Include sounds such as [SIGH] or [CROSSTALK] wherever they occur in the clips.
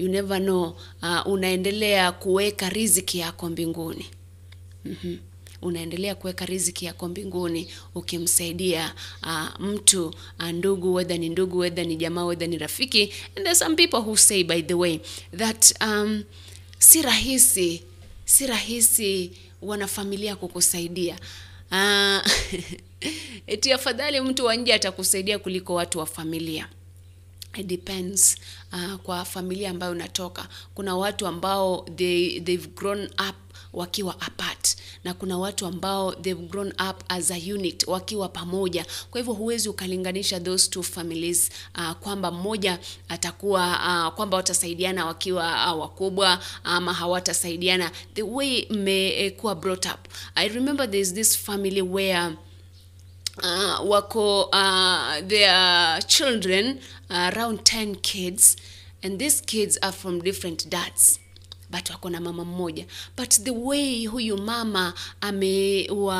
you never know uh, unaendelea kuweka riziki yako mbinguni. Mm-hmm. unaendelea kuweka riziki yako mbinguni ukimsaidia uh, mtu uh, ndugu wedha ni ndugu whether ni jamaa whether ni rafiki. And there some people who say by the way that um, si rahisi si rahisi wanafamilia kukusaidia. Uh, [LAUGHS] eti afadhali mtu wa nje atakusaidia kuliko watu wa familia it depends uh, kwa familia ambayo unatoka kuna watu ambao they, they've grown up wakiwa apart. Na kuna watu ambao they've grown up as a unit wakiwa pamoja. Kwa hivyo huwezi ukalinganisha those two families uh, kwamba mmoja atakuwa uh, kwamba watasaidiana wakiwa uh, wakubwa ama hawatasaidiana. The way mmekuwa brought up. I remember there's this family where uh, wako uh, their children uh, around 10 kids. And these kids are from different dads but wako na mama mmoja. But the way huyu mama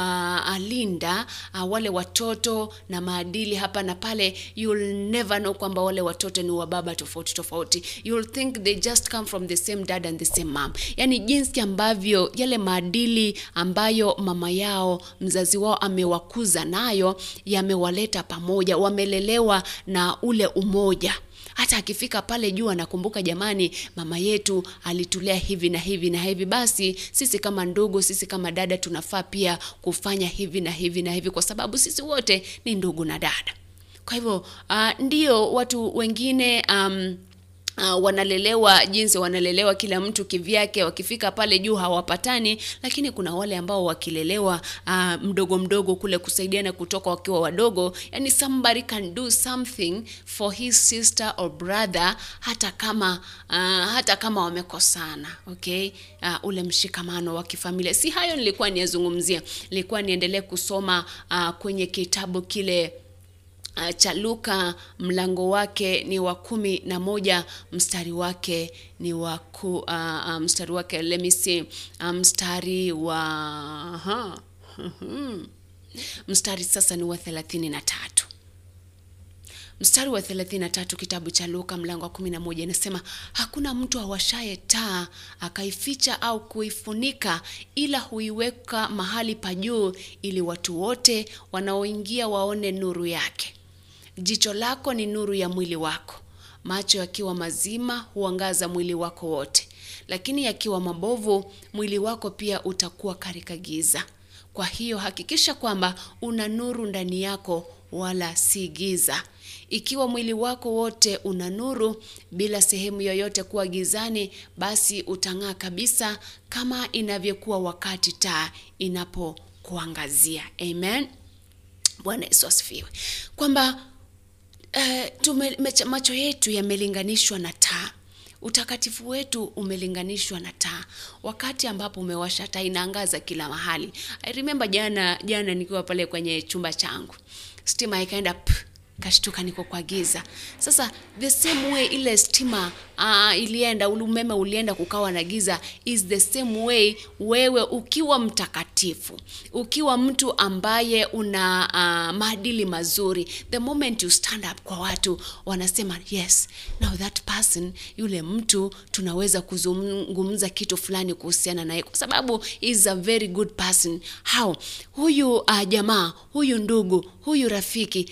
amewalinda uh, wale watoto na maadili hapa na pale you'll never know kwamba wale watoto ni wa baba tofauti tofauti. You'll think they just come from the same dad and the same mom. Yani jinsi ambavyo yale maadili ambayo mama yao mzazi wao amewakuza nayo yamewaleta pamoja wamelelewa na ule umoja hata akifika pale juu anakumbuka jamani mama yetu alitulea hivi na hivi na hivi. Basi sisi kama ndugu sisi kama dada tunafaa pia kufanya hivi na hivi na hivi kwa sababu sisi wote ni ndugu na dada. Kwa hivyo uh, ndio watu wengine um, Uh, wanalelewa jinsi wanalelewa kila mtu kivyake wakifika pale juu hawapatani lakini kuna wale ambao wakilelewa uh, mdogo mdogo kule kusaidiana kutoka wakiwa wadogo yani somebody can do something for his sister or brother hata kama uh, hata kama wamekosana okay? Uh, ule mshikamano wa kifamilia. Si hayo nilikuwa niyazungumzia. Nilikuwa niendelee kusoma uh, kwenye kitabu kile uh, cha Luka mlango wake ni wa kumi na moja mstari wake ni wa ku, uh, mstari wake let me see uh, mstari wa ha, [LAUGHS] mstari sasa ni wa thelathini na tatu mstari wa 33 kitabu cha Luka mlango wa 11 inasema hakuna mtu awashaye taa akaificha au kuifunika, ila huiweka mahali pa juu, ili watu wote wanaoingia waone nuru yake. Jicho lako ni nuru ya mwili wako. Macho yakiwa mazima huangaza mwili wako wote, lakini yakiwa mabovu, mwili wako pia utakuwa katika giza. Kwa hiyo hakikisha kwamba una nuru ndani yako, wala si giza. Ikiwa mwili wako wote una nuru bila sehemu yoyote kuwa gizani, basi utang'aa kabisa kama inavyokuwa wakati taa inapokuangazia. Amen. Bwana Yesu asifiwe. Kwamba uh, macho yetu yamelinganishwa na taa utakatifu wetu umelinganishwa na taa. Wakati ambapo umewasha taa inaangaza kila mahali. I remember jana jana nikiwa pale kwenye chumba changu, stima ikaenda kashtuka niko kwa giza. Sasa the same way ile stima uh, ilienda ule umeme ulienda kukawa na giza, is the same way wewe ukiwa mtakatifu, ukiwa mtu ambaye una uh, maadili mazuri, the moment you stand up kwa watu wanasema yes, now that person, yule mtu tunaweza kuzungumza kitu fulani kuhusiana naye kwa sababu is a very good person. How huyu uh, jamaa huyu ndugu huyu rafiki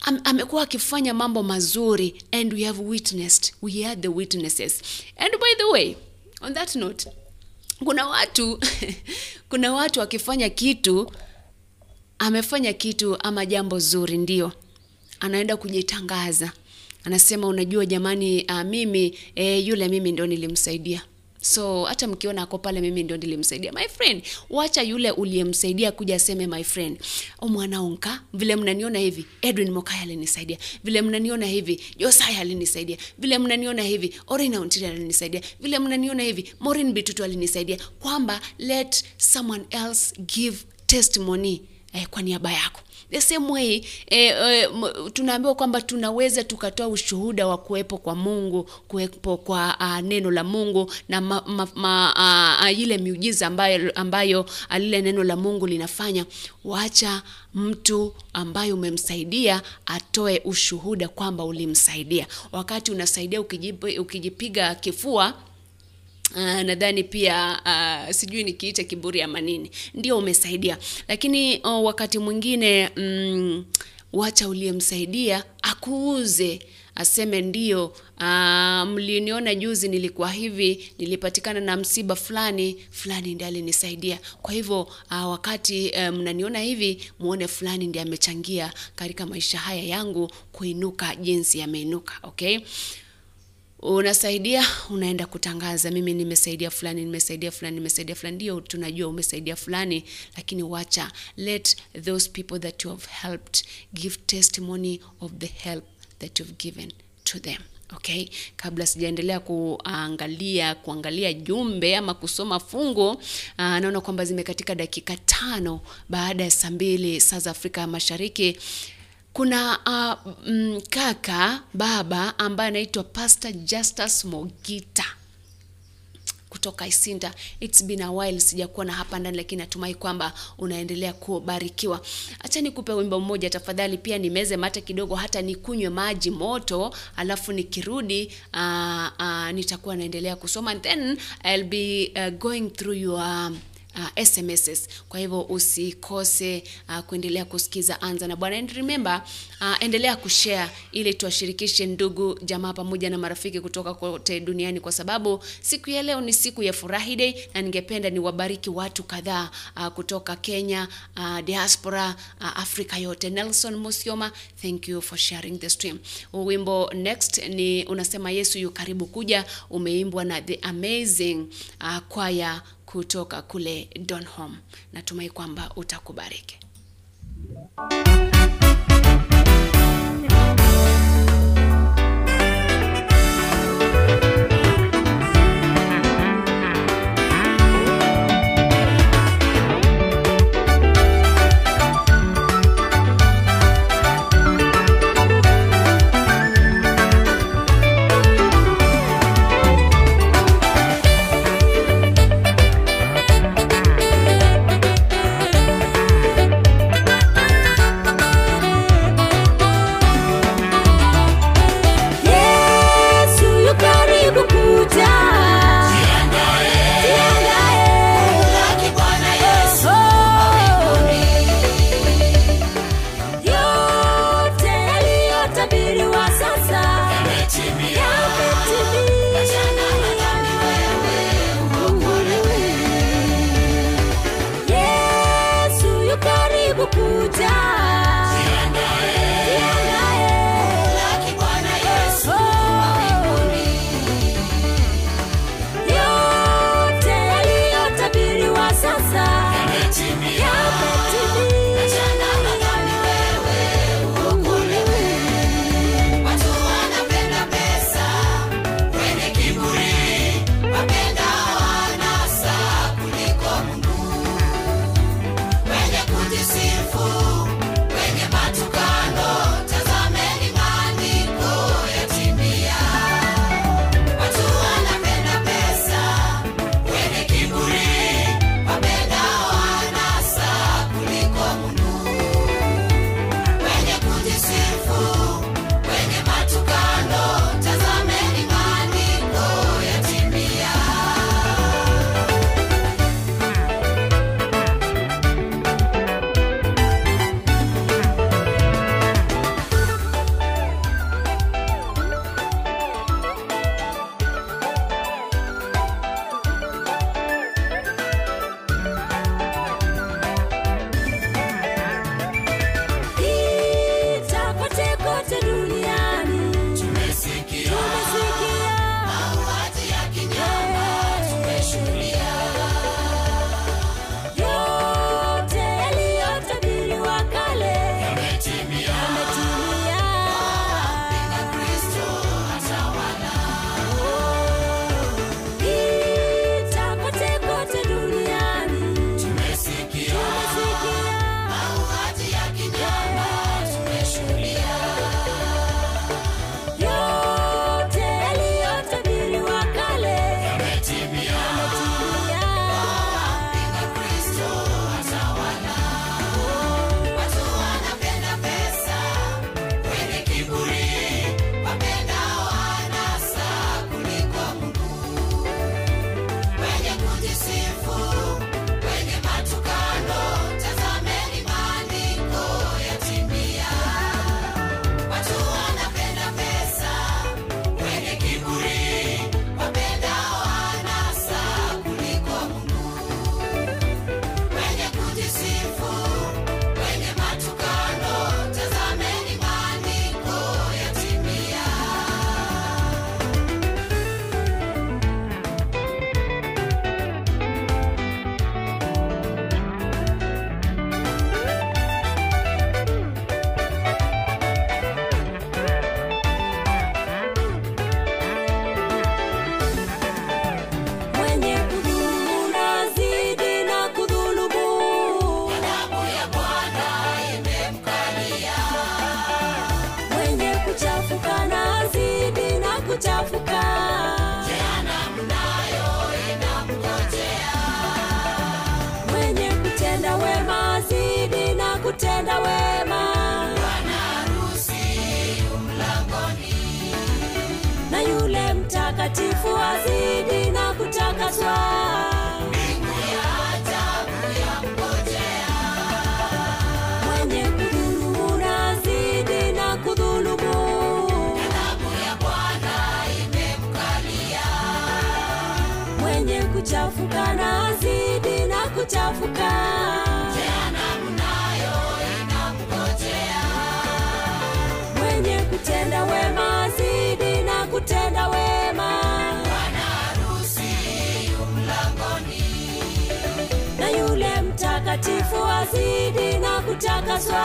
Am, amekuwa akifanya mambo mazuri and we have witnessed we are the witnesses. And by the way on that note kuna watu [LAUGHS] kuna watu akifanya kitu amefanya kitu ama jambo zuri ndio. Anaenda kujitangaza. Anasema unajua jamani uh, mimi eh, yule mimi ndo nilimsaidia so hata mkiona ako pale mimi ndio nilimsaidia. My friend wacha yule uliyemsaidia kuja aseme my friend. Omwanaonka vile mnaniona hivi edwin mokaya alinisaidia. Vile mnaniona hivi josaya alinisaidia. Vile mnaniona hivi orina alinisaidia. Vile mnaniona hivi morin bitutu alinisaidia. Kwamba let someone else give testimony eh, kwa niaba yako the same way eh, eh, tunaambiwa kwamba tunaweza tukatoa ushuhuda wa kuwepo kwa mungu kuwepo kwa uh, neno la mungu na ma, ma, ma, uh, ile miujiza ambayo, ambayo lile neno la mungu linafanya. Wacha mtu ambaye umemsaidia atoe ushuhuda kwamba ulimsaidia. Wakati unasaidia ukijip, ukijipiga kifua Uh, nadhani pia uh, sijui nikiita kiburi ama nini. Ndio umesaidia. Lakini uh, wakati mwingine mm, wacha uliyemsaidia akuuze. Aseme ndio uh, mliniona juzi nilikuwa hivi nilipatikana na msiba fulani fulani ndiye alinisaidia. Kwa hivyo uh, wakati uh, mnaniona hivi muone fulani ndiye amechangia katika maisha haya yangu kuinuka jinsi yameinuka okay unasaidia unaenda kutangaza mimi nimesaidia fulani nimesaidia fulani nimesaidia fulani. Ndio tunajua umesaidia fulani lakini wacha let those people that you have helped give testimony of the help that you've given to them okay? Kabla sijaendelea kuangalia kuangalia jumbe ama kusoma fungu uh, naona kwamba zimekatika dakika tano baada ya saa mbili saa za afrika mashariki kuna uh, kaka baba ambaye anaitwa pastor justus mogita kutoka isinda. Its been a while sijakuwa na hapa ndani lakini natumai kwamba unaendelea kubarikiwa. Hacha nikupe wimbo mmoja tafadhali pia nimeze mate kidogo hata nikunywe maji moto alafu nikirudi uh, uh, nitakuwa naendelea kusoma. And then I'll be uh, going through your uh, SMSs. kwa hivyo usikose uh, kuendelea kusikiza anza na bwana. And remember uh, endelea kushare ili tuwashirikishe ndugu jamaa pamoja na marafiki kutoka kote duniani kwa sababu siku ya leo ni siku ya furahi day na ningependa niwabariki watu kadhaa uh, kutoka kenya uh, diaspora uh, afrika yote. Nelson musioma thank you for sharing the stream. Wimbo next ni unasema yesu yu karibu kuja umeimbwa na the amazing uh, kwaya kutoka kule Donholm. Natumai kwamba utakubariki. Mtakatifu azidi na kutakaswa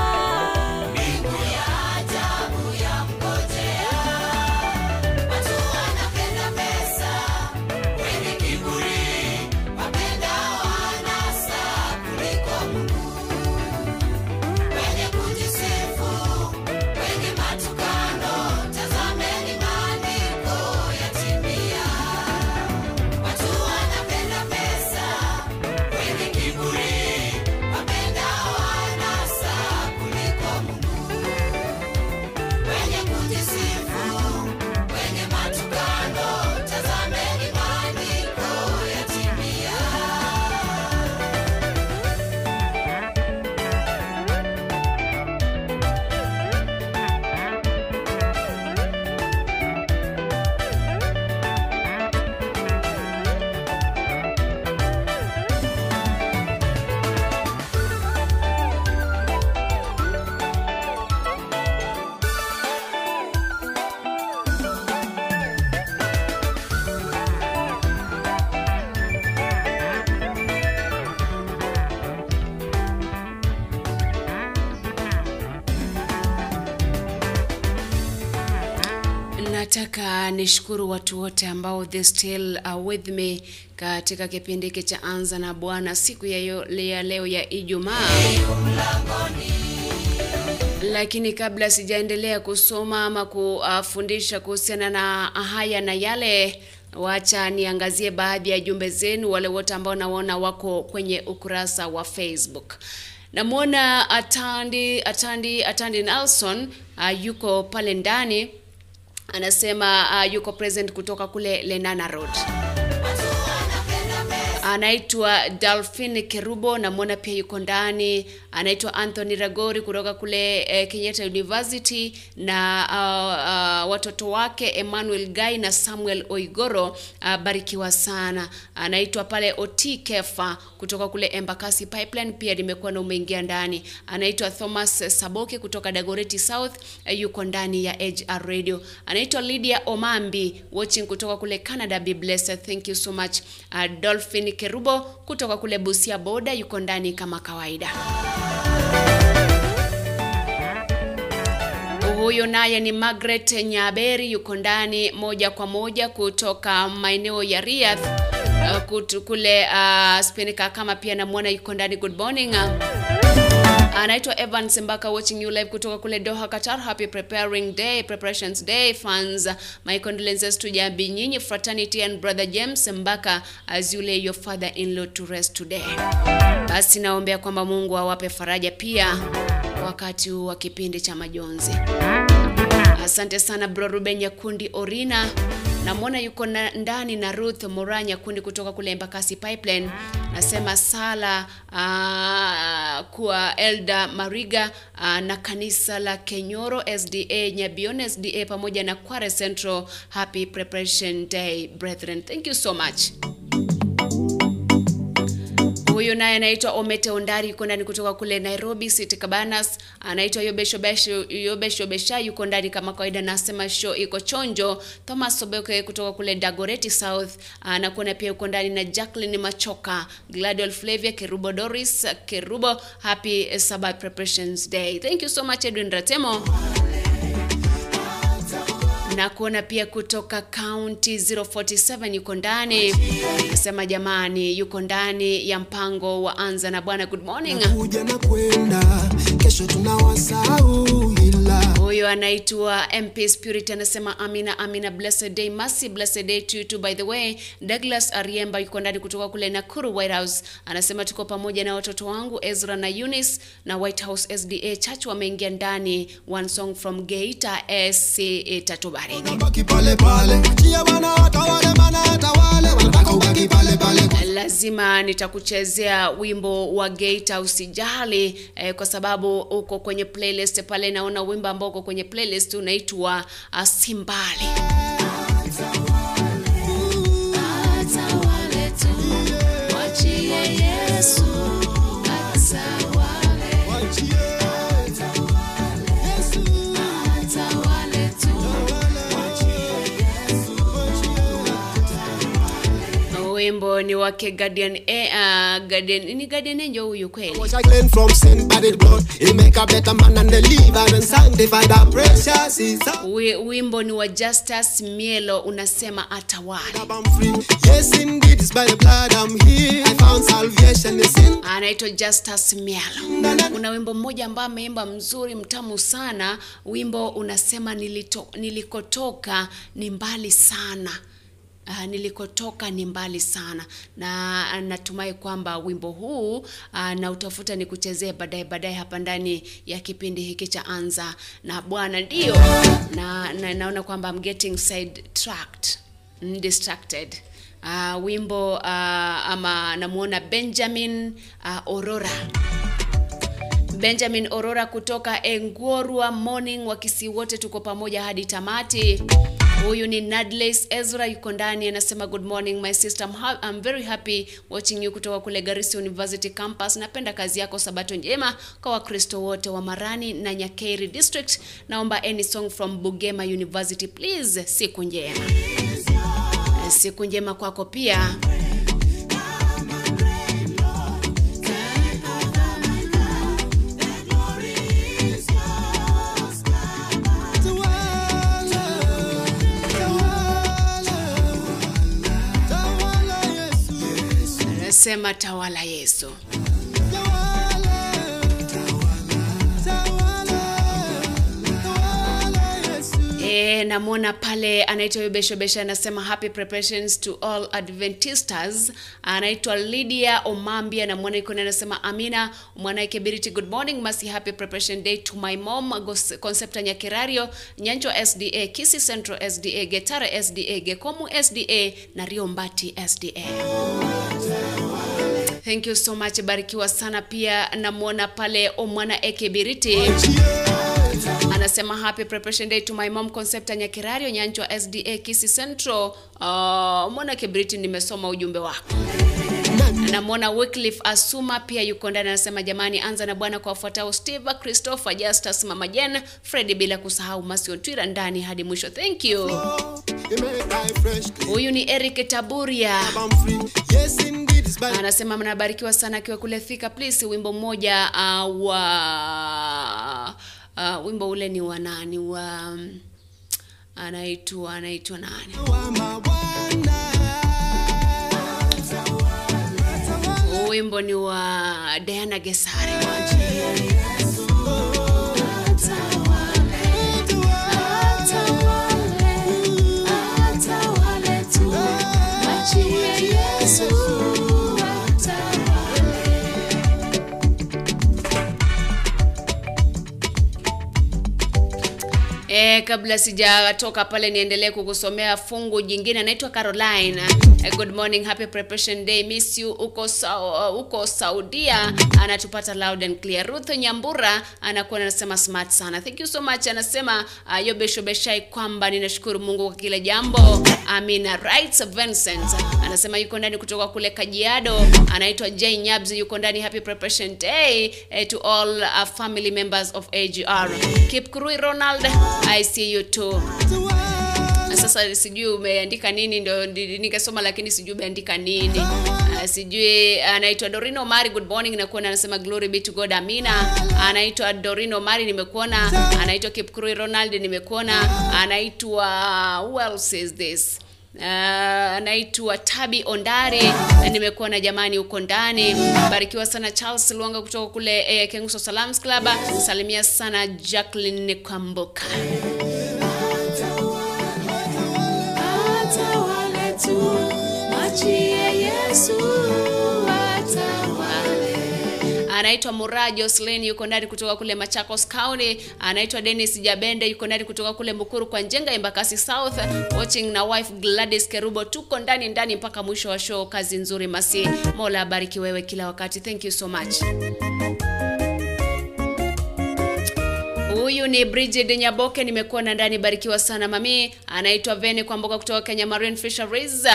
nataka nishukuru watu wote ambao they still are with me katika kipindi hiki cha anza na bwana siku ya, yo, ya leo ya ijumaa. Lakini kabla sijaendelea kusoma ama kufundisha kuhusiana na haya na yale wacha niangazie baadhi ya jumbe zenu wale wote ambao naona wako kwenye ukurasa wa facebook. Namwona atandi atandi atandi nelson uh, yuko pale ndani anasema uh, yuko present kutoka kule lenana road anaitwa Dolphin Kerubo, namwona pia yuko ndani. Anaitwa Anthony Ragori kutoka kule eh, Kenyatta University na uh, uh, watoto wake Emmanuel Gai na Samuel Oigoro uh, barikiwa sana. Anaitwa pale Oti Kefa kutoka kule Embakasi Pipeline, pia limekuwa na umeingia ndani. Anaitwa Thomas Saboke kutoka Dagoretti South uh, yuko ndani ya HR Radio. Anaitwa Lydia Omambi watching kutoka kule Canada. Be blessed, thank you so much. Uh, Dolphin Kerubo kutoka kule Busia Boda yuko ndani kama kawaida. Huyo naye ni Margaret Nyaberi yuko ndani moja kwa moja kutoka maeneo ya Riyadh uh, kule uh, Spinika kama pia namwona yuko ndani. Good morning uh, anaitwa Evan Sembaka watching you live kutoka kule Doha Qatar. Happy preparing day preparations day fans. My condolences to Jambi Nyinyi fraternity and brother James Sembaka as you lay your father in law to rest today. Basi naombea kwamba Mungu awape faraja pia wakati huu wa kipindi cha majonzi. Asante sana bro Ruben Nyakundi Orina namwona yuko na, ndani na Ruth Mora Nyakundi kutoka kule Embakasi Pipeline. Nasema sala aa, kwa Elda Mariga aa, na kanisa la Kenyoro SDA Nyabione SDA pamoja na Kware Central. Happy preparation day brethren, thank you so much. Huyu naye anaitwa Omete Ondari yuko ndani kutoka kule Nairobi City Cabanas. Anaitwa Yobeshobesha yuko ndani kama kawaida, nasema show iko chonjo. Thomas Sobeke kutoka kule Dagoretti South anakuona pia yuko ndani na Jacqueline Machoka, Gladwell Flavia Kerubo Doris Kerubo. Happy Sabbath preparations day. Thank you so much Edwin Ratemo na kuona pia kutoka kaunti 047 yuko ndani. Nasema jamani yuko ndani ya mpango wa anza na bwana good morning. Kuja na kwenda kesho tunawasahau huyo anaitwa mp spirit anasema amina amina. Blessed day mercy blessed day to you too by the way. Douglas ariemba yuko ndani kutoka kule nakuru white house. Anasema tuko pamoja na watoto wangu ezra na eunice na white house sda church wameingia ndani. One song from geita sc tatubariki lazima nitakuchezea wimbo wa Geita usijali eh, kwa sababu uko kwenye playlist pale. Naona wimbo ambao uko kwenye playlist unaitwa uh, Simbali. Yesu. Wimbo ni wake Guardian, eh, uh, Guardian, ni Guardian Angel huyu kweli wimbo ni wa Justus Mielo unasema atawali. Yes, indeed, it's by the blood I'm here. I found salvation is in. anaitwa Justus Mielo. Kuna wimbo mmoja ambao ameimba mzuri mtamu sana. Wimbo unasema nilito, nilikotoka ni mbali sana. Uh, nilikotoka ni mbali sana. Na natumai kwamba wimbo huu uh, na utafuta ni kuchezea baadaye baadaye hapa ndani ya kipindi hiki cha anza na bwana. Ndio na, na naona kwamba I'm getting sidetracked mm, distracted. Uh, wimbo uh, ama namuona benjamin uh, orora benjamin orora kutoka engorwa morning wakisi wote tuko pamoja hadi tamati huyu ni nadles ezra yuko ndani anasema good morning my sister. I'm, I'm very happy watching you kutoka kule garissa university campus. Napenda kazi yako sabato njema kwa wakristo wote wa marani na nyakeri district. Naomba any song from bugema university please. Siku njema. Siku njema kwako pia anasema tawala yesu. E, namwona pale anaitwa Yubeshobesha anasema happy preparations to all adventistas anaitwa lydia omambi anamwona iko anasema amina. Mwanaike Biriti, good morning masi happy preparation day to my mom concepta nyakirario nyanjo sda kisi central sda getare sda gekomu sda na riombati sda thank you so much. Barikiwa sana pia. Namwona pale omwana ekebiriti anasema happy preparation day to my mom concepta nyakirario nyanchwa sda kisi central. Uh, Omwana kebriti nimesoma ujumbe wako. Namwona wycliffe asuma pia yuko ndani anasema jamani anza na bwana kwa wafuatao steve christopher justus mama jen fredi bila kusahau masio twira ndani hadi mwisho. Thank you. Huyu ni eric taburia. Yes, anasema mnabarikiwa sana akiwa kule thika. Please wimbo mmoja uh, wa uh, wimbo ule ni wa nani? Wa anaitwa anaitwa nani? Wimbo ni wa diana gesari E, kabla sijatoka pale niendelee kukusomea fungu jingine anaitwa caroline e, good morning happy preparation day miss you. Uko, sa, uh, uko saudia anatupata loud and clear. Ruth nyambura anakuwa anasema smart sana. Thank you so much anasema uh, yobeshobeshai kwamba ninashukuru mungu kwa kila jambo. Amina. Right vincent anasema yuko ndani kutoka kule kajiado. Anaitwa Jay nyabs yuko ndani happy preparation day eh, to all uh, family members of agr keep kurui ronald i see you too. Na sasa sijui umeandika nini ndo nikasoma lakini sijui umeandika nini. Uh, sijui anaitwa dorino mari good morning nakuona anasema glory be to god amina. Anaitwa dorino mari nimekuona. Anaitwa kipkrui ronald nimekuona. Anaitwa who else is this Uh, anaitwa tabi ondari na nimekuwa na jamani huko ndani. Barikiwa sana charles luanga kutoka kule eh, kenguso salams club. Salimia sana Jacqueline kwamboka Yesu. Anaitwa Mura Jocelyn yuko ndani kutoka kule Machakos County. Anaitwa Dennis Jabende yuko ndani kutoka kule Mukuru kwa Njenga Embakasi South. Watching na wife Gladys Kerubo, tuko ndani ndani mpaka mwisho wa show. Kazi nzuri Masi, Mola abariki wewe kila wakati. Thank you so much. Huyu ni Bridget Nyaboke, nimekuwa na ndani, barikiwa sana mami. Anaitwa Veni Kwamboka kutoka Kenya Marine Fisheries.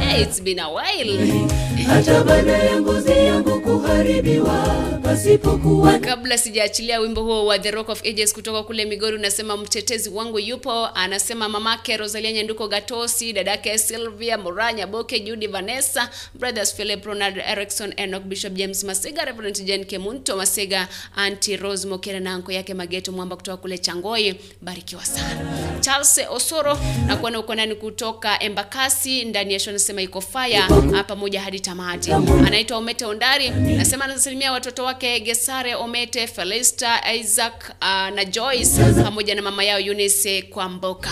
Hey, it's been a while. hata baada ya ngozi yangu kuharibiwa pasipokuwa Kabla sijaachilia wimbo huo wa The Rock of Ages kutoka kule Migori, unasema mtetezi wangu yupo, anasema mamake Rosalia Nyanduko Gatosi, dadake Sylvia Muranya Boke, Judy Vanessa, brothers Philip Ronald Erickson, Enoch Bishop James Masega, Reverend Jen Kemunto Masega, Auntie Rose Mokera na anko yake Mageto Mwamba kutoka kule Changoi, barikiwa sana. Charles Osoro na kuona uko ndani kutoka Embakasi ndani ya show, nasema iko fire pamoja hadi tamati. Anaitwa Omete Ondari, nasema anasalimia watoto wake Gesare Omete, Felista, Isaac uh, na Joyce pamoja na mama yao Eunice Kwamboka.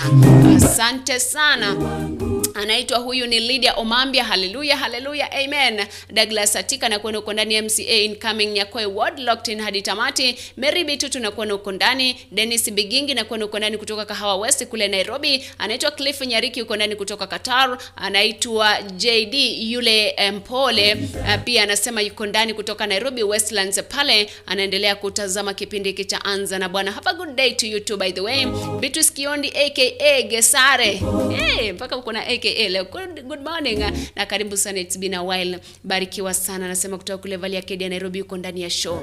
Asante sana. Anaitwa huyu ni Lydia Omambia. Haleluya, haleluya, amen. Douglas Atika na kuona uko ndani MCA incoming Nyakoe Ward locked in hadi tamati. Mary Bitu tunakuwa uko ndani. Dennis Bigingi na kuona uko ndani kutoka Kahawa West kule Nairobi. Anaitwa Cliff Nyariki uko ndani kutoka Qatar. Anaitwa JD yule Mpole uh, pia anasema yuko ndani kutoka Nairobi Westlands pale anaendelea kutazama kipindi hiki cha Anza na Bwana. Have a good day to you too by the way. Beatrice Kiondi aka Gesare. Hey, mpaka uko na aka leo. Good, morning mm. na karibu sana, it's been a while. Barikiwa sana, nasema kutoka kule Valley Arcade ya Nairobi, yuko ndani ya show.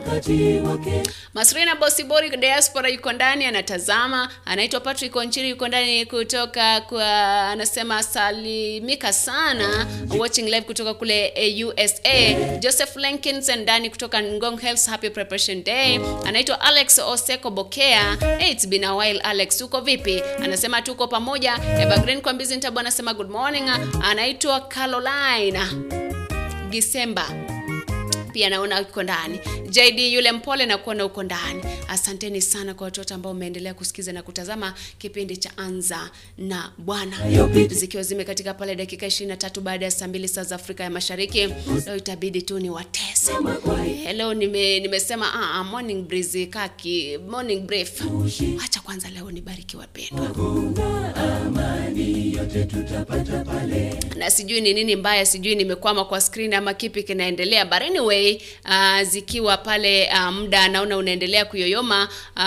Masrina Bosibori diaspora yuko ndani anatazama. Anaitwa Patrick Onchiri yuko ndani kutoka kwa, anasema salimika sana watching live kutoka kule eh, USA. Joseph Lenkins ndani kutoka Ngong Health, happy preparation day. Anaitwa Alex Oseko Bokea. Hey, it's been a while Alex, uko vipi? Anasema tuko pamoja. Evergreen kwa Mbizi Ntabu anasema good morning. Anaitwa Caroline Gisemba pia naona uko ndani. JD yule mpole na kuona uko ndani. Asanteni sana kwa watoto ambao umeendelea kusikiza na kutazama kipindi cha Anza na Bwana, zikiwa zimekatika pale dakika 23 baada ya saa mbili saa za Afrika ya Mashariki. Leo itabidi tu ni watese. Hello, nime nimesema ah, ah, morning breeze kaki morning brief. Acha kwanza leo nibariki wapendwa. na sijui ni nini mbaya, sijui nimekwama kwa screen ama kipi kinaendelea, but anyway uh, zikiwa pale uh, muda naona unaendelea kuyoyoma uh,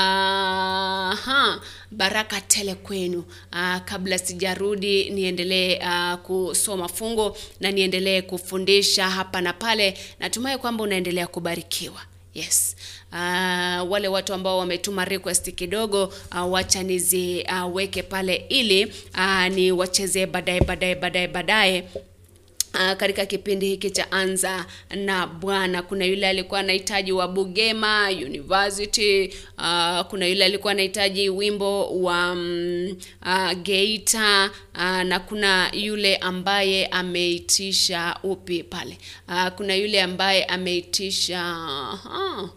ha, baraka tele kwenu. Uh, kabla sijarudi niendelee uh, kusoma fungo na niendelee kufundisha hapa na pale, natumai kwamba unaendelea kubarikiwa. Yes. Uh, wale watu ambao wametuma request kidogo wacha niziweke pale ili uh, ni wachezee baadaye baadaye baadaye baadaye Uh, katika kipindi hiki cha Anza na Bwana, kuna yule alikuwa anahitaji wa Bugema University. Uh, kuna yule alikuwa anahitaji wimbo wa um, uh, Geita uh, na kuna yule ambaye ameitisha upi pale. Uh, kuna yule ambaye ameitisha uh,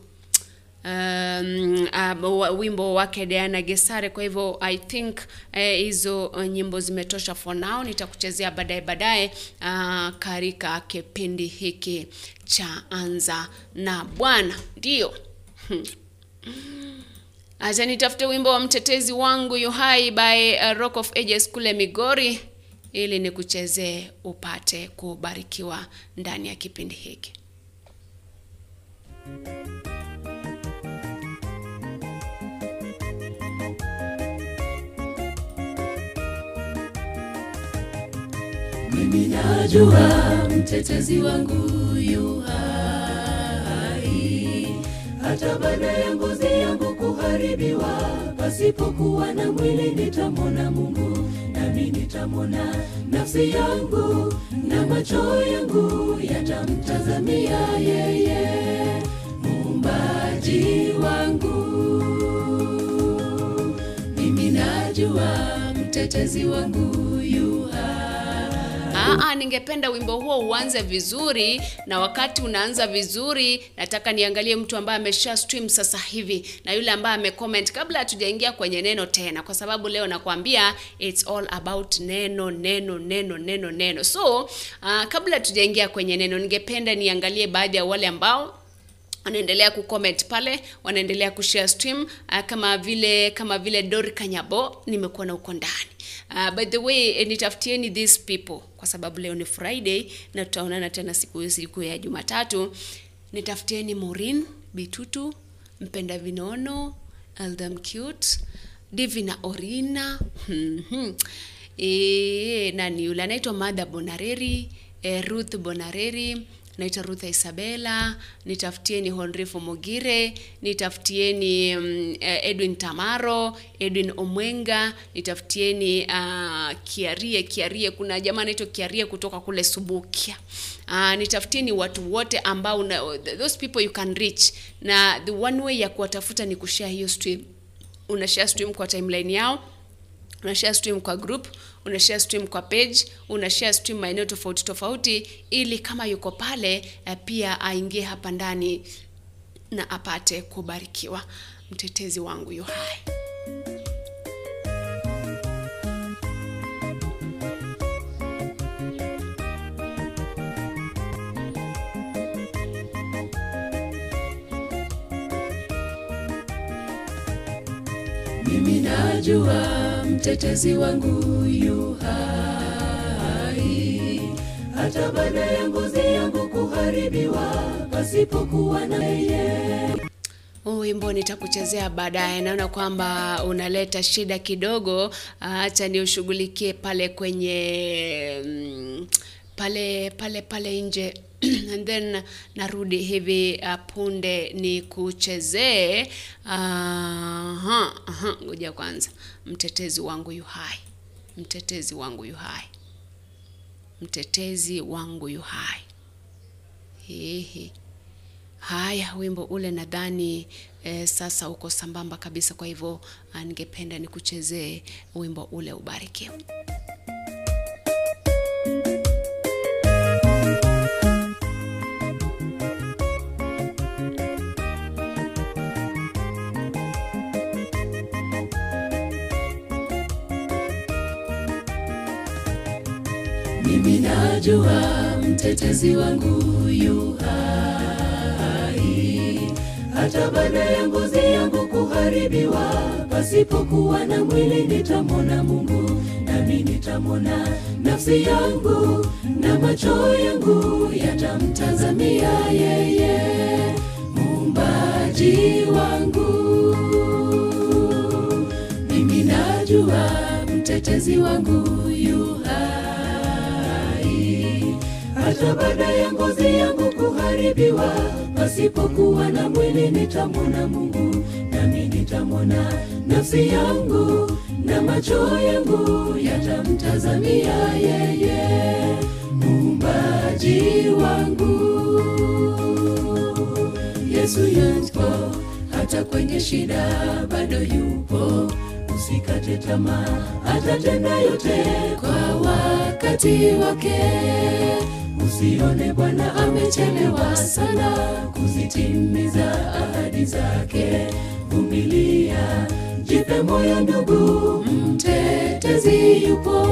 um, uh, wimbo wake Diana Gesare. Kwa hivyo I think eh, hizo uh, nyimbo zimetosha for now. Nitakuchezea baadaye baadaye uh, katika kipindi hiki cha Anza na Bwana, ndio [LAUGHS] Acha nitafute wimbo wa mtetezi wangu Yuhai by uh, Rock of Ages kule Migori ili nikuchezee upate kubarikiwa ndani ya kipindi hiki. Mimi najua mtetezi wangu yu hai. Hata baada ya ngozi yangu kuharibiwa pasipokuwa na mwili nitamwona mungu nami nitamwona nafsi yangu na macho yangu yatamtazamia yeye muumbaji wangu. Mimi najua mtetezi wangu yu hai Aa, ningependa wimbo huo uanze vizuri, na wakati unaanza vizuri, nataka niangalie mtu ambaye amesha stream sasa hivi na yule ambaye amecomment kabla hatujaingia kwenye neno tena, kwa sababu leo nakwambia it's all about neno neno neno neno neno. So uh, kabla hatujaingia kwenye neno, ningependa niangalie baadhi ya wale ambao wanaendelea kucomment pale, wanaendelea kushare stream uh, kama vile kama vile Dori Kanyabo nimekuwa na uko ndani. Uh, by the way eh, nitafutieni these people kwa sababu leo ni Friday na tutaonana tena siku siku ya Jumatatu. Nitafutieni Maureen Bitutu, Mpenda Vinono, Eldam Cute, Divina Orina. Eh, nani yule anaitwa Mada Bonareri, eh, Ruth Bonareri, naitwa Ruth Isabella, nitafutieni Honrifo Mogire, nitafutieni eh, Edwin Tamaro, Edwin Omwenga, nitafutieni uh, Kiarie Kiarie, kuna jamaa anaitwa Kiarie kutoka kule Subukia. Uh, nitafutieni watu wote ambao those people you can reach, na the one way ya kuwatafuta ni kushare hiyo stream. Una share stream kwa timeline yao una share stream kwa group una share stream kwa page una share stream maeneo tofauti tofauti ili kama yuko pale eh, pia aingie hapa ndani na apate kubarikiwa. Mtetezi wangu yu hai mimi najua mtetezi wangu yu hai. Hata baada ya ngozi yangu kuharibiwa pasipokuwa na yeye. Wimbo nitakuchezea baadaye. Naona kwamba unaleta shida kidogo. Hacha niushughulikie pale kwenye mm, pale pale pale nje [CLEARS THROAT] and then narudi hivi uh, punde ni kuchezee ngoja uh, uh, ngoja kwanza mtetezi wangu yu hai mtetezi wangu yu hai mtetezi wangu yu hai Hihi. Haya, wimbo ule nadhani eh, sasa uko sambamba kabisa. Kwa hivyo ah, ningependa nikuchezee wimbo ule ubarikiwe. Najua mtetezi wangu yu hai. Hata baada ya ngozi yangu kuharibiwa pasipokuwa na mwili nitamwona mungu nami nitamwona nafsi yangu na macho yangu yatamtazamia yeye muumbaji wangu. Mimi najua mtetezi wangu yu hai hata baada ya ngozi yangu kuharibiwa pasipokuwa na mwili nitamwona mungu nami nitamwona nafsi yangu na macho yangu yatamtazamia yeye muumbaji wangu. Yesu yupo hata kwenye shida bado yupo. Usikate tamaa atatenda yote kwa wakati wake usione bwana amechelewa sana kuzitimiza ahadi zake. Vumilia jipe moyo ndugu mtetezi yupo.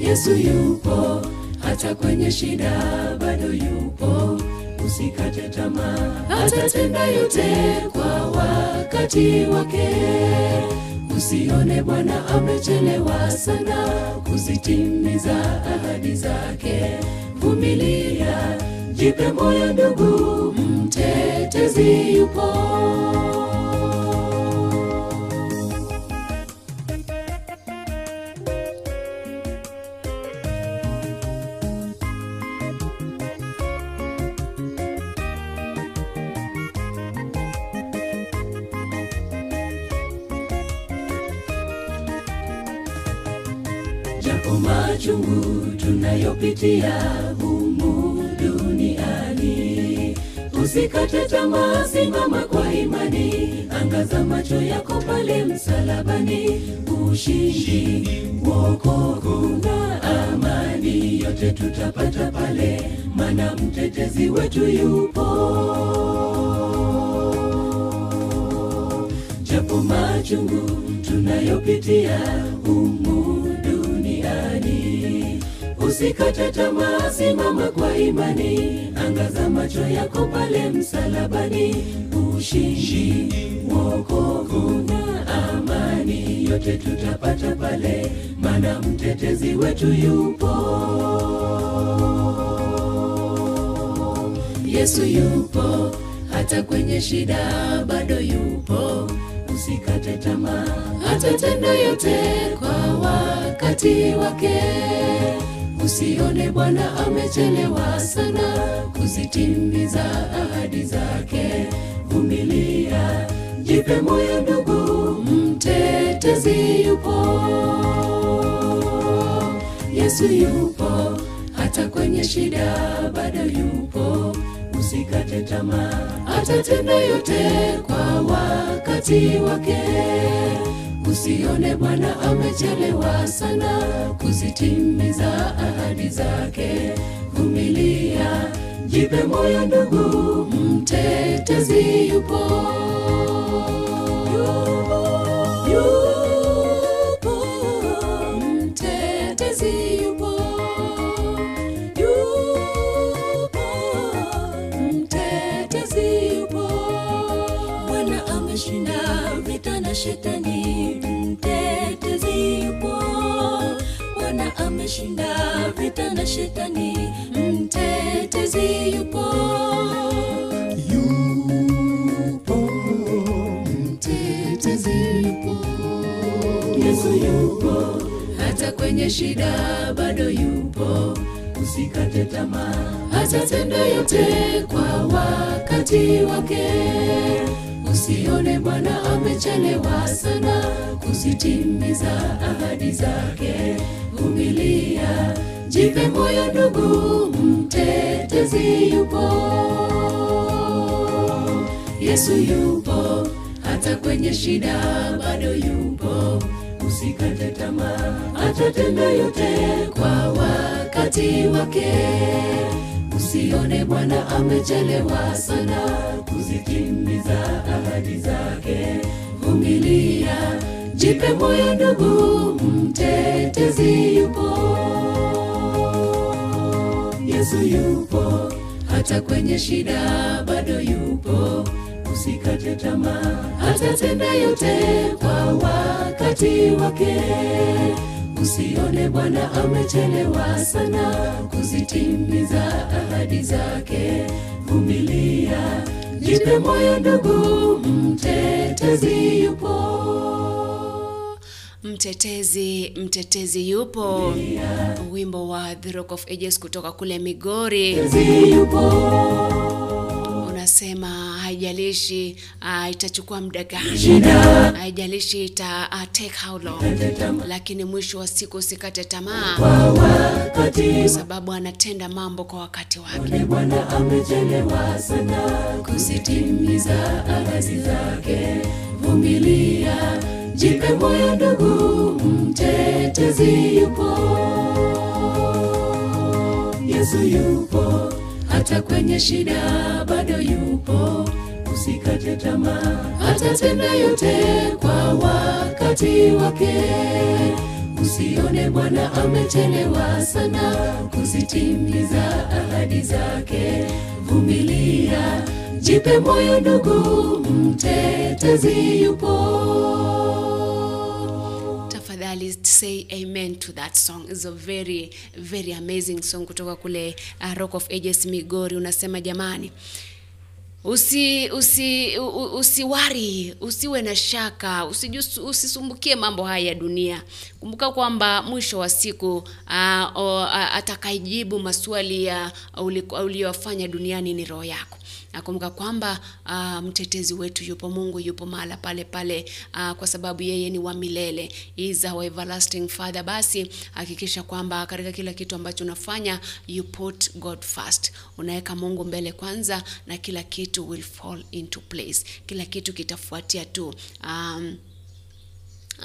Yesu yupo hata kwenye shida bado yupo. Usikate tamaa atatenda yote kwa wakati wake usione bwana amechelewa sana kuzitimiza ahadi zake. Vumilia jipe moyo ndugu mtetezi yupo tunayopitia humu duniani. Usikate tamaa simama kwa imani. Angaza macho yako pale msalabani. Ushindi wokovu na amani. Yote tutapata pale mana mtetezi wetu yupo. Japo machungu tunayopitia usikate tamaa simama kwa imani. Angaza macho yako pale msalabani. Ushindi wokovu na amani. Yote tutapata pale mana mtetezi wetu yupo. Yesu yupo hata kwenye shida bado yupo. Usikate tamaa atatenda yote kwa wakati wake usione bwana amechelewa sana. Kuzitimiza ahadi zake. Vumilia jipe moyo ndugu mtetezi yupo. Yesu yupo hata kwenye shida bado yupo. Usikate tamaa atatenda yote kwa wakati wake usione bwana amechelewa sana kuzitimiza ahadi zake. Vumilia jipe moyo ndugu mtetezi yupo. Yupo ameshinda vita na shetani mtetezi yupo. Yupo mtetezi yupo. Yesu yupo hata kwenye shida bado yupo. Usikate tamaa atatenda yote kwa wakati wake. Usione bwana amechelewa sana kuzitimiza ahadi zake vumilia jipe moyo ndugu mtetezi yupo. Yesu yupo hata kwenye shida bado yupo. Usikate tamaa atatenda yote kwa wakati wake. Usione bwana amechelewa sana kuzitimiza ahadi zake. Vumilia jipe moyo ndugu mtetezi yupo. Yesu yupo hata kwenye shida bado yupo. Usikate tamaa atatenda yote kwa wakati wake. Usione bwana amechelewa sana kuzitimiza ahadi zake. Vumilia jipe moyo ndugu mtetezi yupo mtetezi mtetezi yupo. Wimbo wa the rock of ages kutoka kule migori. Unasema haijalishi uh, itachukua muda gani? Haijalishi ita uh, take how long? Lakini mwisho wa siku usikate tamaa. Kwa sababu anatenda mambo kwa wakati wake. Bwana amechelewa sana. Kusitimiza ahadi zake. Vumilia, jipe moyo ndugu, mtetezi yupo. Yesu yupo, hata kwenye shida bado yupo. Usikate tamaa, atatenda yote kwa wakati wake. Usione Bwana amechelewa sana kuzitimiza ahadi zake. Vumilia, jipe moyo ndugu, mtetezi yupo. tafadhali say amen to that song. It's a very very amazing song kutoka kule uh, rock of ages migori. Unasema jamani usi usi usiwari usiwe na shaka usisumbukie mambo haya ya dunia. Kumbuka kwamba mwisho wa siku uh, uh, atakayejibu maswali ya uliko- uliyofanya duniani ni roho yako nakumbuka kwamba uh, mtetezi wetu yupo mungu yupo mahala pale pale uh, kwa sababu yeye ni wa milele. Is our everlasting father. Basi hakikisha kwamba katika kila kitu ambacho unafanya you put god first. Unaweka mungu mbele kwanza na kila kitu will fall into place. Kila kitu kitafuatia tu. Um,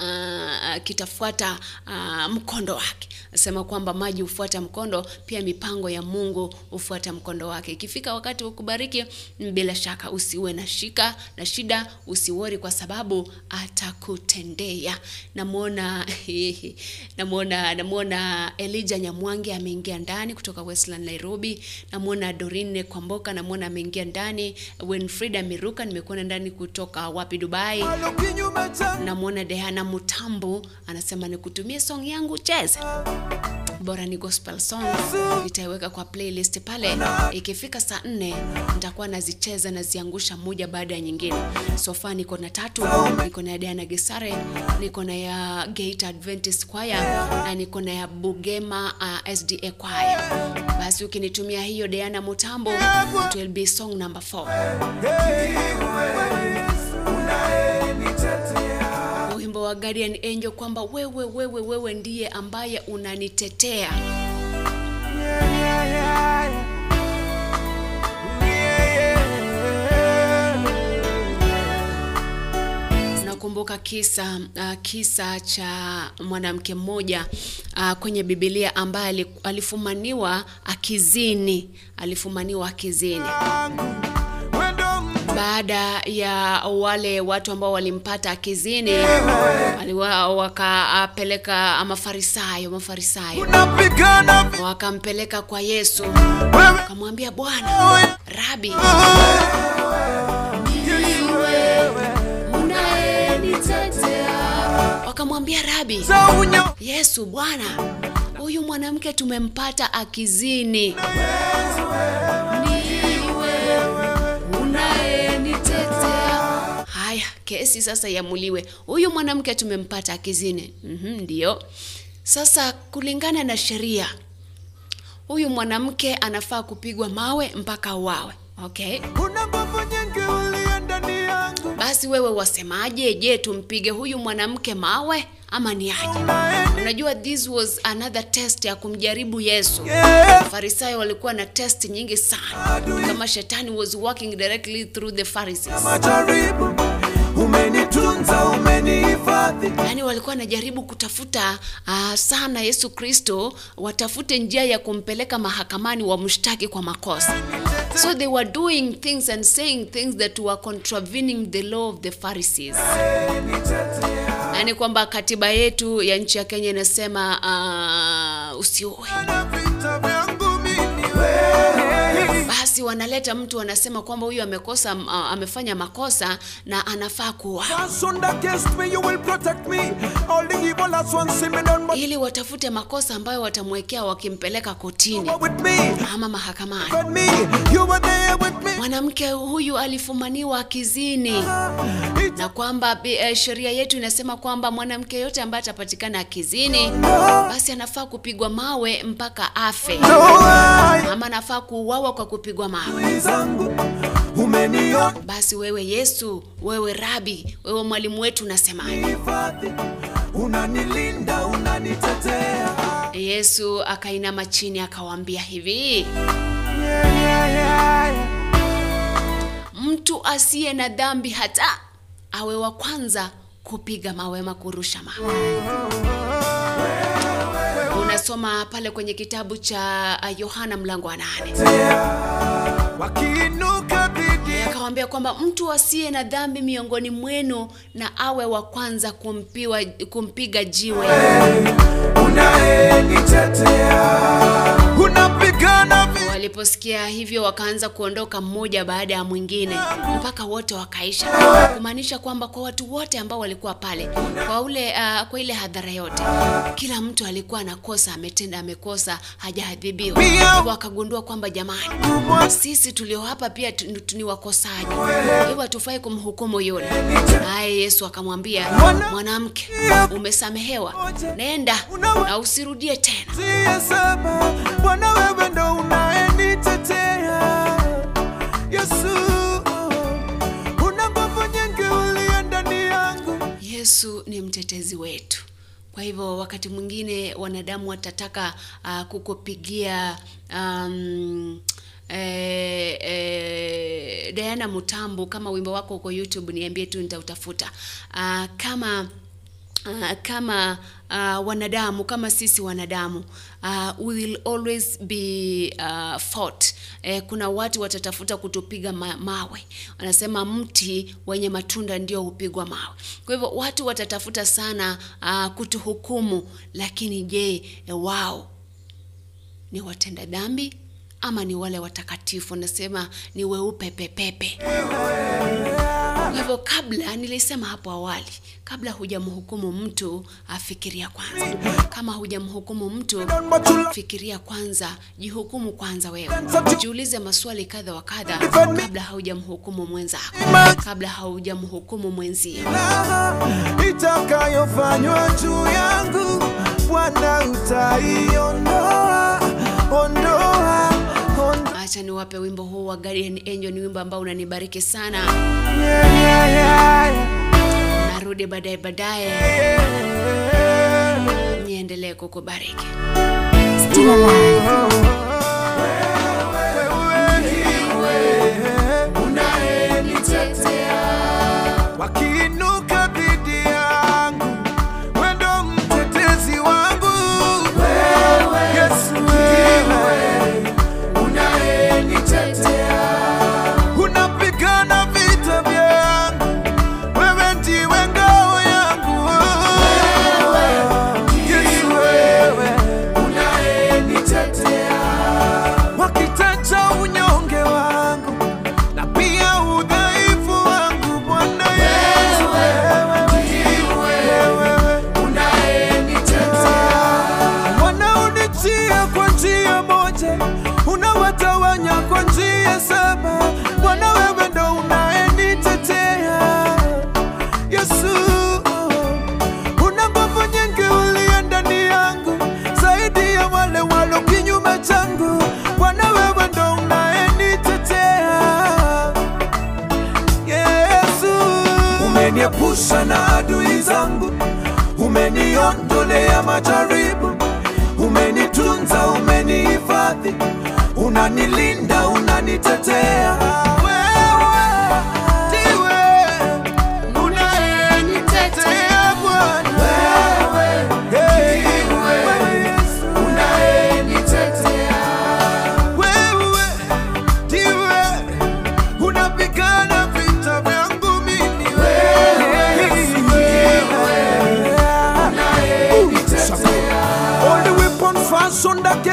uh, kitafuata uh, mkondo wake. Nasema kwamba maji hufuata mkondo pia mipango ya mungu hufuata mkondo wake. Ikifika wakati wa kubariki bila shaka usiwe na shika na shida usiwori kwa sababu atakutendea. Namuona [LAUGHS] namuona namuona Elijah nyamwangi ameingia ndani kutoka westland nairobi. Namuona dorine kwamboka namuona ameingia ndani. Winfrida miruka nimekuona ndani kutoka wapi? Dubai. Namuona dehana Mutambu anasema nikutumie song yangu cheze bora ni gospel song nitaiweka kwa playlist pale. Ikifika saa nne nitakuwa nazicheza naziangusha moja baada ya nyingine. Sofa niko na tatu niko na Diana Gesare niko na ya Gate Adventist Choir na niko na ya Bugema uh, SDA Choir. Basi ukinitumia hiyo Diana Mutambo it will be song number 4 wimbo wa Guardian Angel kwamba wewe wewe wewe ndiye ambaye unanitetea. Nakumbuka kisa uh, kisa cha mwanamke mmoja uh, kwenye Biblia ambaye alifumaniwa akizini alifumaniwa akizini baada ya wale watu ambao walimpata akizini wakapeleka mafarisayo mafarisayo. Wakampeleka kwa Yesu. Wakamwambia Bwana Rabi wakamwambia Rabi Yesu Bwana huyu mwanamke tumempata akizini kesi sasa iamuliwe. Huyu mwanamke tumempata akizini mm ndio. Sasa kulingana na sheria huyu mwanamke anafaa kupigwa mawe mpaka wawe okay? Kuna nguvu nyingi uliye ndani yangu. Basi wewe wasemaje? Je tumpige huyu mwanamke mawe ama ni aje? Unajua this was another test ya kumjaribu yesu. Farisayo walikuwa na test nyingi sana. Kama shetani was working directly through the pharisees umenitunza umenihifadhi. Yani walikuwa wanajaribu kutafuta uh, sana yesu kristo watafute njia ya kumpeleka mahakamani wamshtaki kwa makosa. So they were doing things and saying things that were contravening the law of the pharisees. Yani kwamba katiba yetu ya nchi ya kenya inasema uh, usiue basi wanaleta mtu anasema kwamba huyu amekosa uh, amefanya makosa na anafaa kuwa. Ili watafute makosa ambayo watamwekea wakimpeleka kotini. Ama mahakamani. Mwanamke huyu alifumaniwa akizini na kwamba eh, sheria yetu inasema kwamba mwanamke yote ambaye atapatikana akizini basi anafaa kupigwa mawe mpaka afe. Ama anafaa kuuawa kwa kupigwa mawe. Basi wewe yesu wewe rabi wewe mwalimu wetu unasemaje? Unanilinda unanitetea. Yesu akainama chini akawaambia hivi. Yeah, yeah, yeah. mtu asiye na dhambi hata awe wa kwanza kupiga mawe ama kurusha mawe unasoma pale kwenye kitabu cha uh, yohana mlango wa nane. Akawambia kwamba mtu asiye na dhambi miongoni mwenu na awe wa kwanza kumpiwa, kumpiga jiwe. Unayenitetea. Unapigana vita waliposikia hivyo wakaanza kuondoka mmoja baada ya mwingine mpaka wote wakaisha. Kumaanisha kwamba kwa watu wote ambao walikuwa pale kwa ule uh, kwa ile hadhara yote kila mtu alikuwa anakosa ametenda amekosa hajaadhibiwa wakagundua kwamba jamani sisi tulio hapa pia ni wakosaji. Hivyo hatufai kumhukumu yule. Naye yesu akamwambia mwanamke umesamehewa. Nenda na usirudie tena. Bwana wewe ndo unayenitetea yesu ni mtetezi wetu kwa hivyo wakati mwingine wanadamu watataka uh, kukupigia um, Eh, eh, Diana Mutambu, kama wimbo wako uko YouTube niambie tu, nitautafuta. Uh, kama uh, kama uh, wanadamu kama sisi wanadamu uh, will always be uh, fought. Eh, kuna watu watatafuta kutupiga ma mawe, wanasema mti wenye matunda ndio hupigwa mawe. Kwa hivyo watu watatafuta sana uh, kutuhukumu, lakini je, eh, wao ni watenda dhambi ama ni wale watakatifu? Nasema ni weupe pepepe. Kwa hivyo kabla, nilisema hapo awali, kabla hujamhukumu mtu, afikiria kwanza. Kama hujamhukumu mtu, fikiria kwanza, jihukumu kwanza wewe. Jiulize maswali kadha wa kadha kabla haujamhukumu mwenzako, kabla haujamhukumu mwenzie. itakayofanywa juu yangu Bwana ondoa. Acha niwape wimbo huu wa Guardian Angel. Ni wimbo ambao unanibariki sana. Yeah, yeah, yeah, Narudi baadaye baadaye, yeah. niendelee kukubariki. Still alive. Umeniondolea majaribu, umenitunza, umenihifadhi, unanilinda, unanitetea.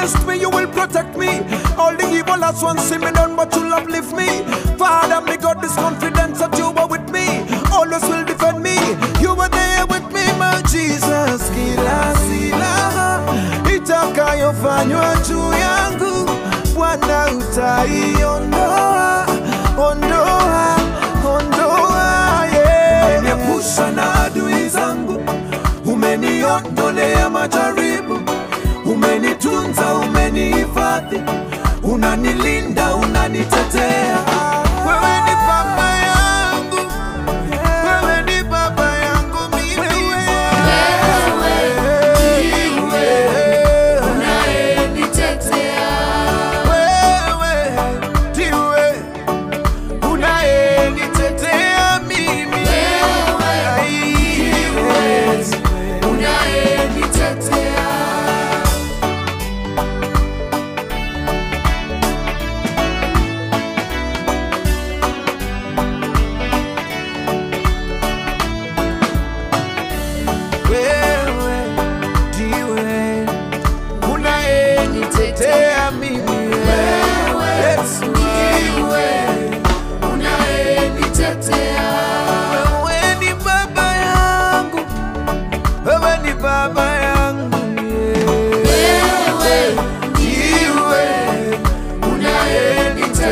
Against me, you will protect me. All the evil as one see me done, but you'll uplift me. Father, me got this confidence that you are with me. Always will defend me. You were there with me, my Jesus. Kila silaha itakayofanywa juu yangu, Bwana utaiondoa, ondoa, ondoa, yeah. Umeniepusha na adui zangu umeniondolea majaribu, umenitunza, umenihifadhi, unanilinda, unanitetea.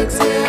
exist.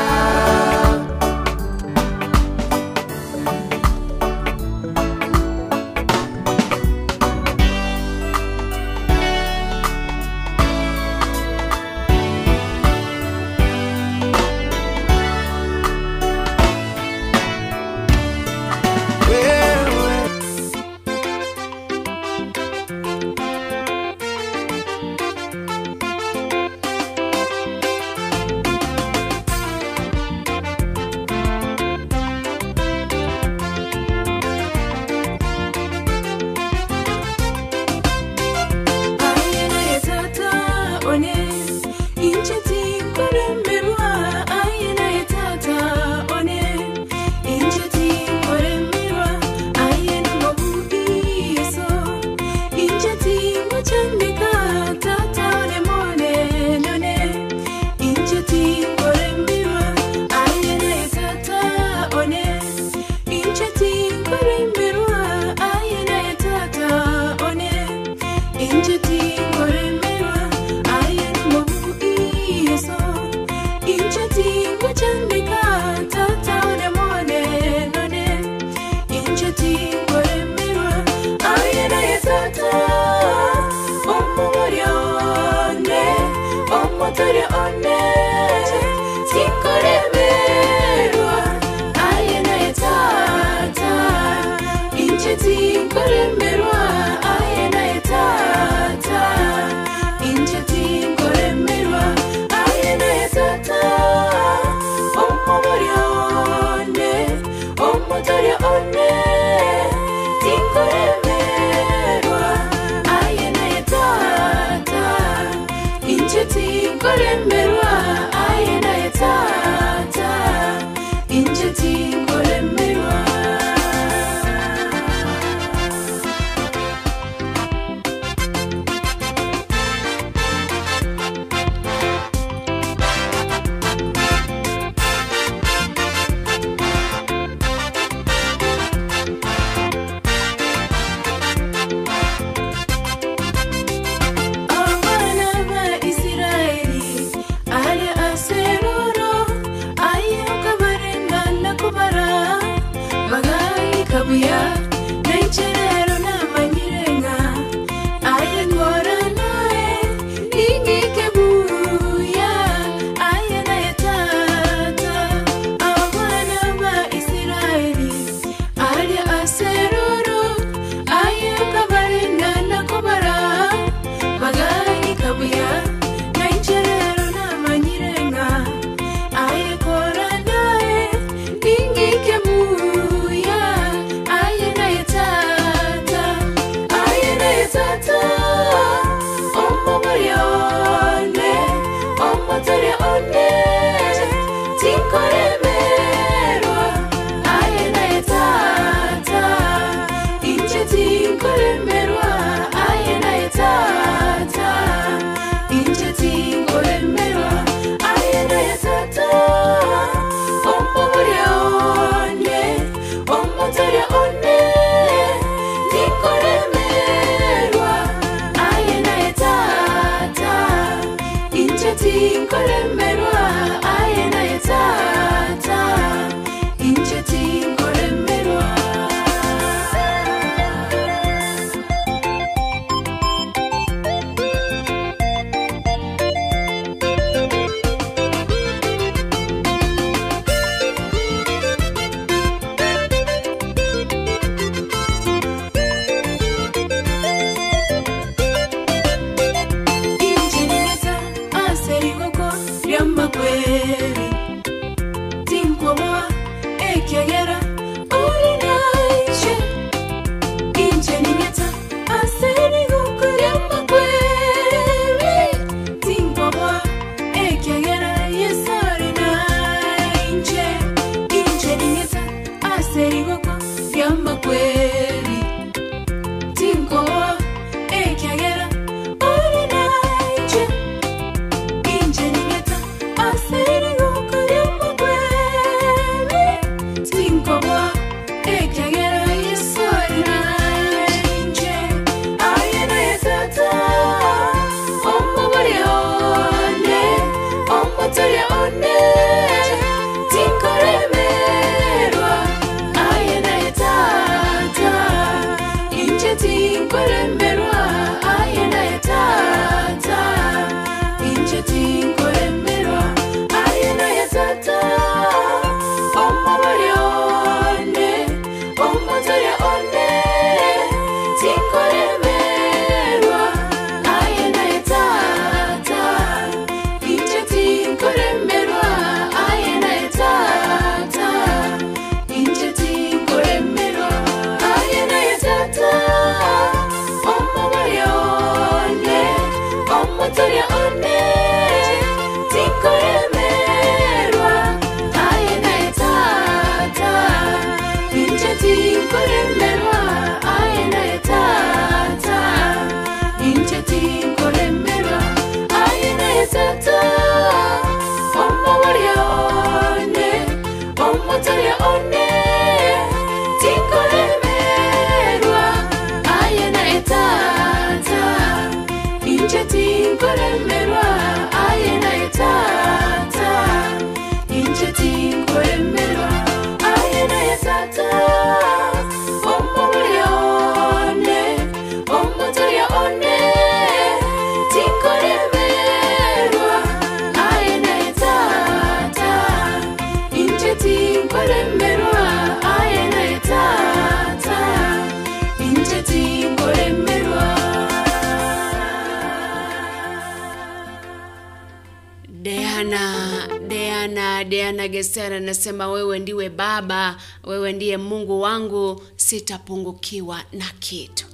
Deana Gesera anasema wewe ndiwe Baba, wewe ndiye Mungu wangu, sitapungukiwa na kitu.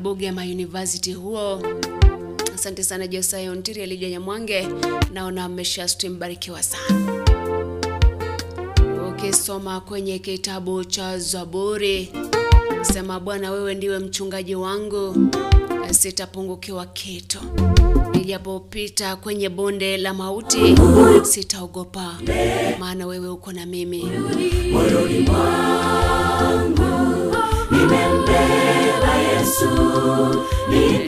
Bugema University huo. Asante sana Josaya Ontiri Alija Nyamwange, naona amesha stream, barikiwa sana. Ukisoma kwenye kitabu cha Zaburi sema, Bwana wewe ndiwe mchungaji wangu, sitapungukiwa kitu. Nijapopita kwenye bonde la mauti, sitaogopa, maana wewe uko na mimi. nimembeba Yesu.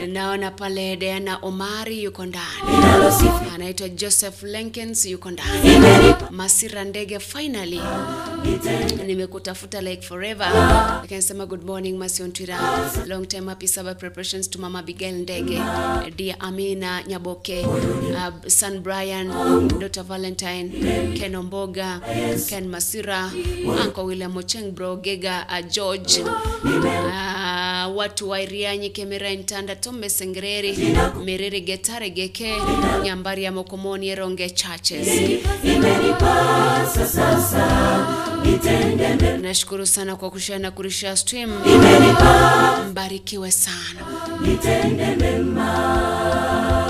Naona pale Diana Omari yuko ndani, anaitwa Joseph Lenkens yuko ndani. Masira Ndege, finally. Nimekutafuta like forever. Akanisema good morning Masi Ontwira, long time happy Sabbath preparations to Mama Bigel Ndege, dear Amina Nyaboke, uh, son Brian, Dr. Valentine, Ken Omboga, Ken Masira, Uncle William Ocheng, bro Gega, uh, George, uh, watu wa Irianyi, Kemera Intanda, tomesengereri mereri Miriri Getare Geke, Nyambari ya Mokomoni, Eronge Churches. Nashukuru sana kwa kushare na kurisha stream. Mbarikiwe sana. nitende mema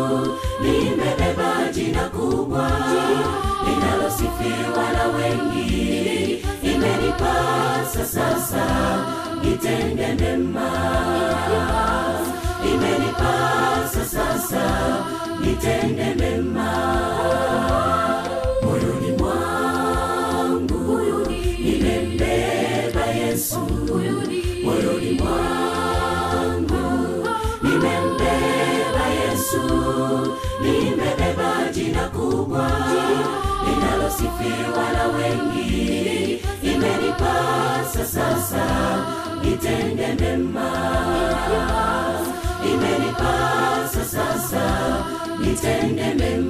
yesu nimebeba jina kubwa linalosifiwa na wengi. Imenipasa sasa nitende mema. Imenipasa sasa nitende mema na wengi imenipasa sasa nitende mema. Imenipasa sasa nitende mema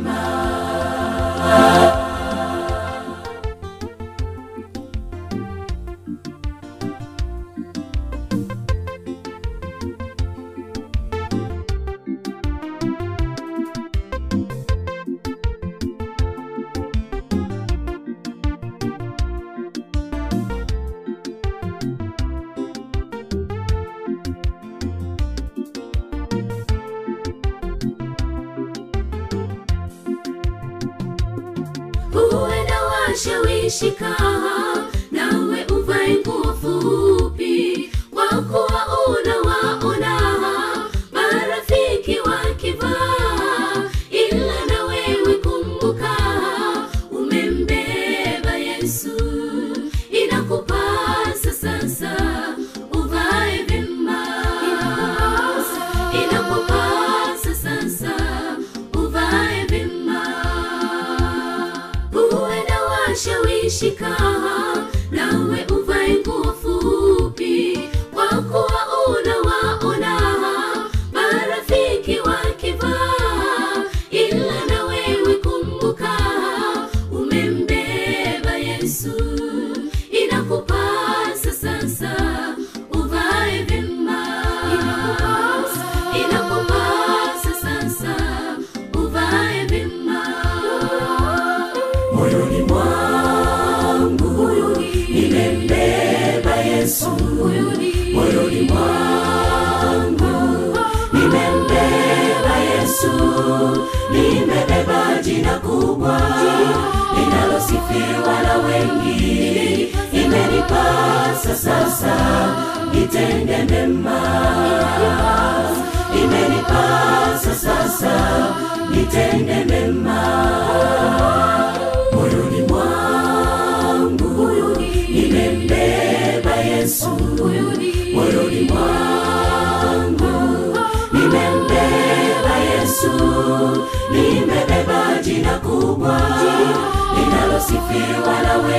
nawe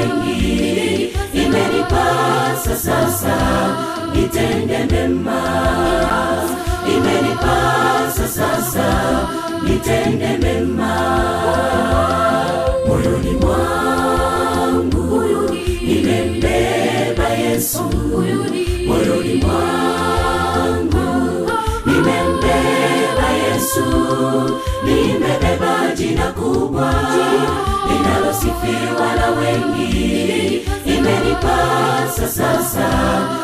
wengi, imenipasa sasa nitende mema, imenipasa sasa nitende mema. Moyoni mwangu, nimembeba Yesu. Moyoni mwangu, nimembeba Yesu, nimebeba jina kubwa linalosifiwa wengi. Imenipasa sasa.